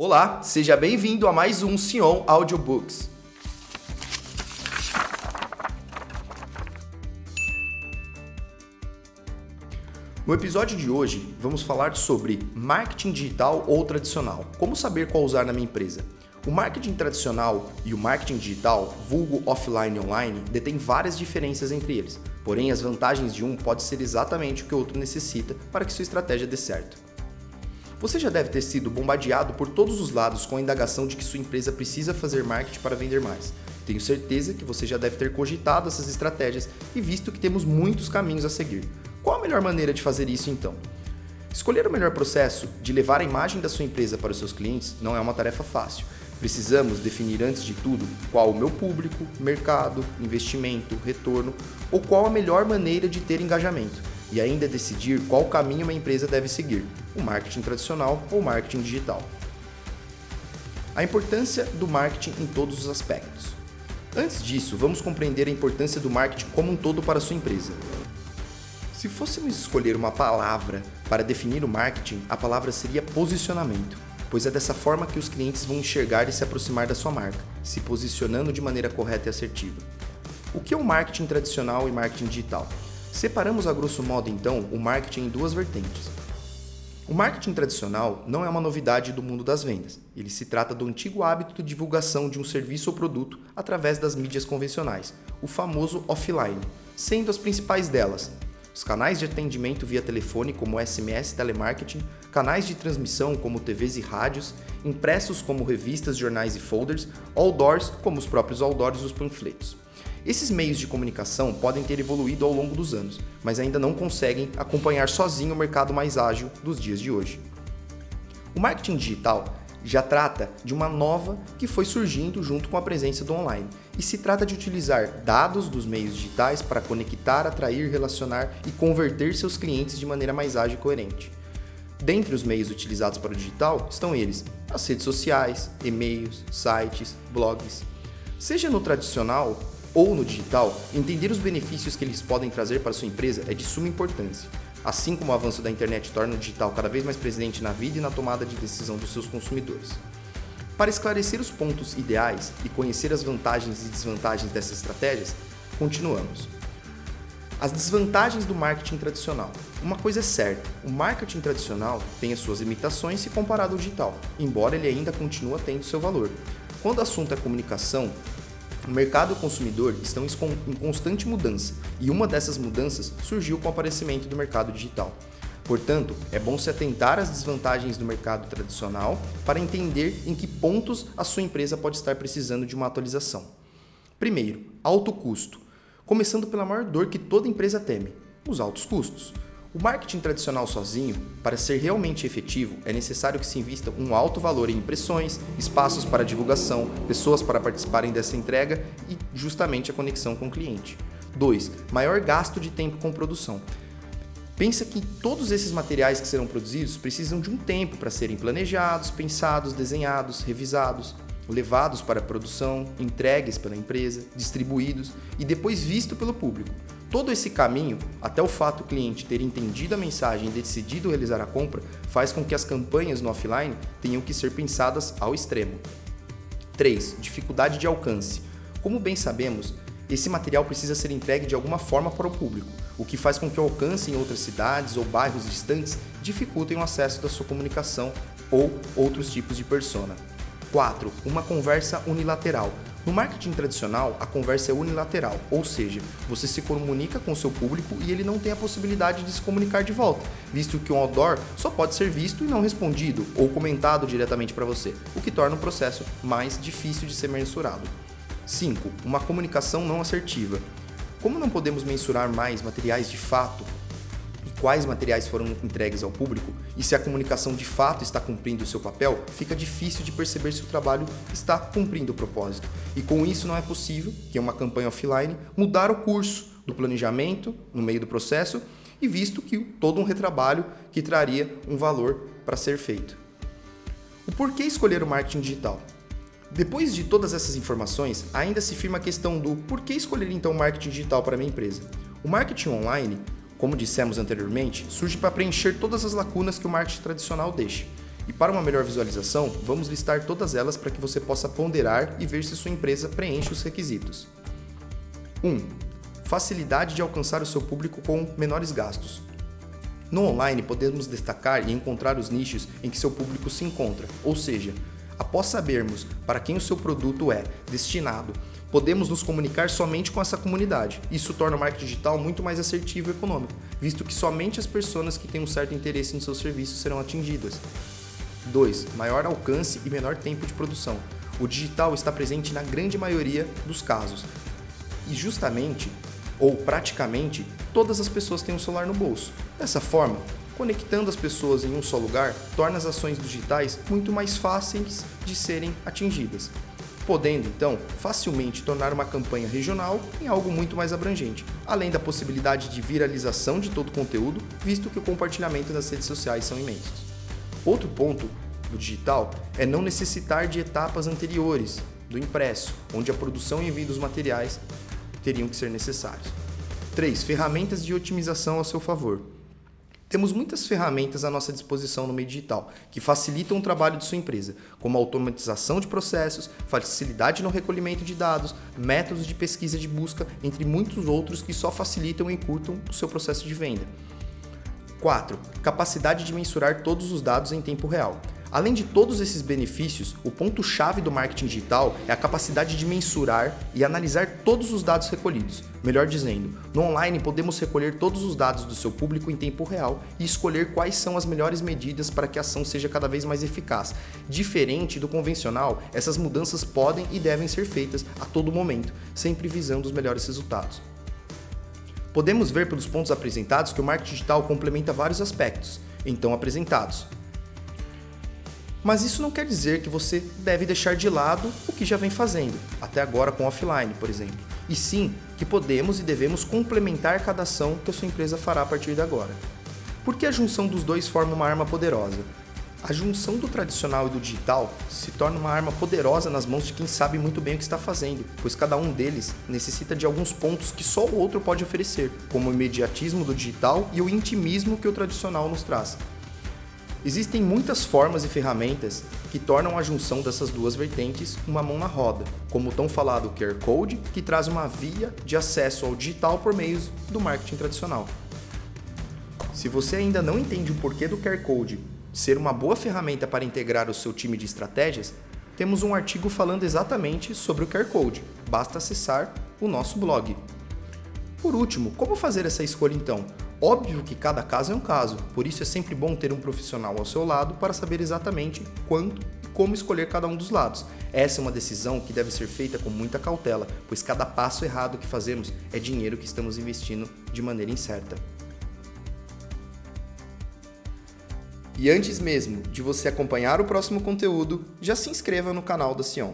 Olá, seja bem-vindo a mais um Sion Audiobooks. No episódio de hoje, vamos falar sobre marketing digital ou tradicional. Como saber qual usar na minha empresa? O marketing tradicional e o marketing digital, vulgo offline e online, detêm várias diferenças entre eles. Porém, as vantagens de um pode ser exatamente o que o outro necessita para que sua estratégia dê certo. Você já deve ter sido bombardeado por todos os lados com a indagação de que sua empresa precisa fazer marketing para vender mais. Tenho certeza que você já deve ter cogitado essas estratégias e visto que temos muitos caminhos a seguir. Qual a melhor maneira de fazer isso então? Escolher o melhor processo de levar a imagem da sua empresa para os seus clientes não é uma tarefa fácil. Precisamos definir antes de tudo qual o meu público, mercado, investimento, retorno ou qual a melhor maneira de ter engajamento e ainda decidir qual caminho uma empresa deve seguir, o marketing tradicional ou marketing digital. A importância do marketing em todos os aspectos. Antes disso, vamos compreender a importância do marketing como um todo para sua empresa. Se fôssemos escolher uma palavra para definir o marketing, a palavra seria posicionamento, pois é dessa forma que os clientes vão enxergar e se aproximar da sua marca, se posicionando de maneira correta e assertiva. O que é o marketing tradicional e marketing digital? Separamos a grosso modo então o marketing em duas vertentes. O marketing tradicional não é uma novidade do mundo das vendas. Ele se trata do antigo hábito de divulgação de um serviço ou produto através das mídias convencionais, o famoso offline, sendo as principais delas os canais de atendimento via telefone, como SMS telemarketing, canais de transmissão, como TVs e rádios, impressos, como revistas, jornais e folders, outdoors, como os próprios outdoors e os panfletos. Esses meios de comunicação podem ter evoluído ao longo dos anos, mas ainda não conseguem acompanhar sozinho o mercado mais ágil dos dias de hoje. O marketing digital já trata de uma nova que foi surgindo junto com a presença do online. E se trata de utilizar dados dos meios digitais para conectar, atrair, relacionar e converter seus clientes de maneira mais ágil e coerente. Dentre os meios utilizados para o digital estão eles: as redes sociais, e-mails, sites, blogs. Seja no tradicional ou no digital, entender os benefícios que eles podem trazer para sua empresa é de suma importância assim como o avanço da internet torna o digital cada vez mais presente na vida e na tomada de decisão dos seus consumidores. Para esclarecer os pontos ideais e conhecer as vantagens e desvantagens dessas estratégias, continuamos. As desvantagens do marketing tradicional. Uma coisa é certa, o marketing tradicional tem as suas limitações se comparado ao digital, embora ele ainda continue tendo seu valor. Quando o assunto é comunicação, o mercado consumidor estão em constante mudança e uma dessas mudanças surgiu com o aparecimento do mercado digital. Portanto, é bom se atentar às desvantagens do mercado tradicional para entender em que pontos a sua empresa pode estar precisando de uma atualização. Primeiro, alto custo. Começando pela maior dor que toda empresa teme: os altos custos. O marketing tradicional sozinho, para ser realmente efetivo, é necessário que se invista um alto valor em impressões, espaços para divulgação, pessoas para participarem dessa entrega e justamente a conexão com o cliente. 2. Maior gasto de tempo com produção. Pensa que todos esses materiais que serão produzidos precisam de um tempo para serem planejados, pensados, desenhados, revisados, levados para a produção, entregues pela empresa, distribuídos e depois visto pelo público. Todo esse caminho, até o fato do cliente ter entendido a mensagem e decidido realizar a compra, faz com que as campanhas no offline tenham que ser pensadas ao extremo. 3. Dificuldade de alcance. Como bem sabemos, esse material precisa ser entregue de alguma forma para o público, o que faz com que o alcance em outras cidades ou bairros distantes dificultem o acesso da sua comunicação ou outros tipos de persona. 4. Uma conversa unilateral. No marketing tradicional, a conversa é unilateral, ou seja, você se comunica com seu público e ele não tem a possibilidade de se comunicar de volta, visto que um outdoor só pode ser visto e não respondido ou comentado diretamente para você, o que torna o processo mais difícil de ser mensurado. 5. Uma comunicação não assertiva. Como não podemos mensurar mais materiais de fato quais materiais foram entregues ao público e se a comunicação de fato está cumprindo o seu papel, fica difícil de perceber se o trabalho está cumprindo o propósito. E com isso não é possível, que é uma campanha offline, mudar o curso do planejamento no meio do processo e visto que todo um retrabalho que traria um valor para ser feito. O porquê escolher o marketing digital? Depois de todas essas informações, ainda se firma a questão do porquê escolher então o marketing digital para minha empresa. O marketing online como dissemos anteriormente, surge para preencher todas as lacunas que o marketing tradicional deixa. E para uma melhor visualização, vamos listar todas elas para que você possa ponderar e ver se sua empresa preenche os requisitos. 1. Facilidade de alcançar o seu público com menores gastos. No online, podemos destacar e encontrar os nichos em que seu público se encontra, ou seja, após sabermos para quem o seu produto é destinado, podemos nos comunicar somente com essa comunidade. Isso torna o marketing digital muito mais assertivo e econômico, visto que somente as pessoas que têm um certo interesse no seu serviço serão atingidas. 2. Maior alcance e menor tempo de produção. O digital está presente na grande maioria dos casos. E justamente, ou praticamente, todas as pessoas têm um celular no bolso. Dessa forma, conectando as pessoas em um só lugar torna as ações digitais muito mais fáceis de serem atingidas, podendo então facilmente tornar uma campanha regional em algo muito mais abrangente, além da possibilidade de viralização de todo o conteúdo, visto que o compartilhamento nas redes sociais são imensos. Outro ponto do digital é não necessitar de etapas anteriores do impresso, onde a produção e envio dos materiais teriam que ser necessários. 3. Ferramentas de otimização a seu favor. Temos muitas ferramentas à nossa disposição no meio digital que facilitam o trabalho de sua empresa, como automatização de processos, facilidade no recolhimento de dados, métodos de pesquisa de busca, entre muitos outros que só facilitam e encurtam o seu processo de venda. 4. Capacidade de mensurar todos os dados em tempo real. Além de todos esses benefícios, o ponto-chave do marketing digital é a capacidade de mensurar e analisar todos os dados recolhidos. Melhor dizendo, no online podemos recolher todos os dados do seu público em tempo real e escolher quais são as melhores medidas para que a ação seja cada vez mais eficaz. Diferente do convencional, essas mudanças podem e devem ser feitas a todo momento, sempre visando os melhores resultados. Podemos ver pelos pontos apresentados que o marketing digital complementa vários aspectos, então apresentados, mas isso não quer dizer que você deve deixar de lado o que já vem fazendo, até agora com offline, por exemplo. E sim que podemos e devemos complementar cada ação que a sua empresa fará a partir de agora. Porque a junção dos dois forma uma arma poderosa. A junção do tradicional e do digital se torna uma arma poderosa nas mãos de quem sabe muito bem o que está fazendo, pois cada um deles necessita de alguns pontos que só o outro pode oferecer, como o imediatismo do digital e o intimismo que o tradicional nos traz. Existem muitas formas e ferramentas que tornam a junção dessas duas vertentes uma mão na roda, como o tão falado QR Code, que traz uma via de acesso ao digital por meio do marketing tradicional. Se você ainda não entende o porquê do QR Code ser uma boa ferramenta para integrar o seu time de estratégias, temos um artigo falando exatamente sobre o QR Code. Basta acessar o nosso blog. Por último, como fazer essa escolha então? Óbvio que cada caso é um caso, por isso é sempre bom ter um profissional ao seu lado para saber exatamente quanto e como escolher cada um dos lados. Essa é uma decisão que deve ser feita com muita cautela, pois cada passo errado que fazemos é dinheiro que estamos investindo de maneira incerta. E antes mesmo de você acompanhar o próximo conteúdo, já se inscreva no canal da Sion.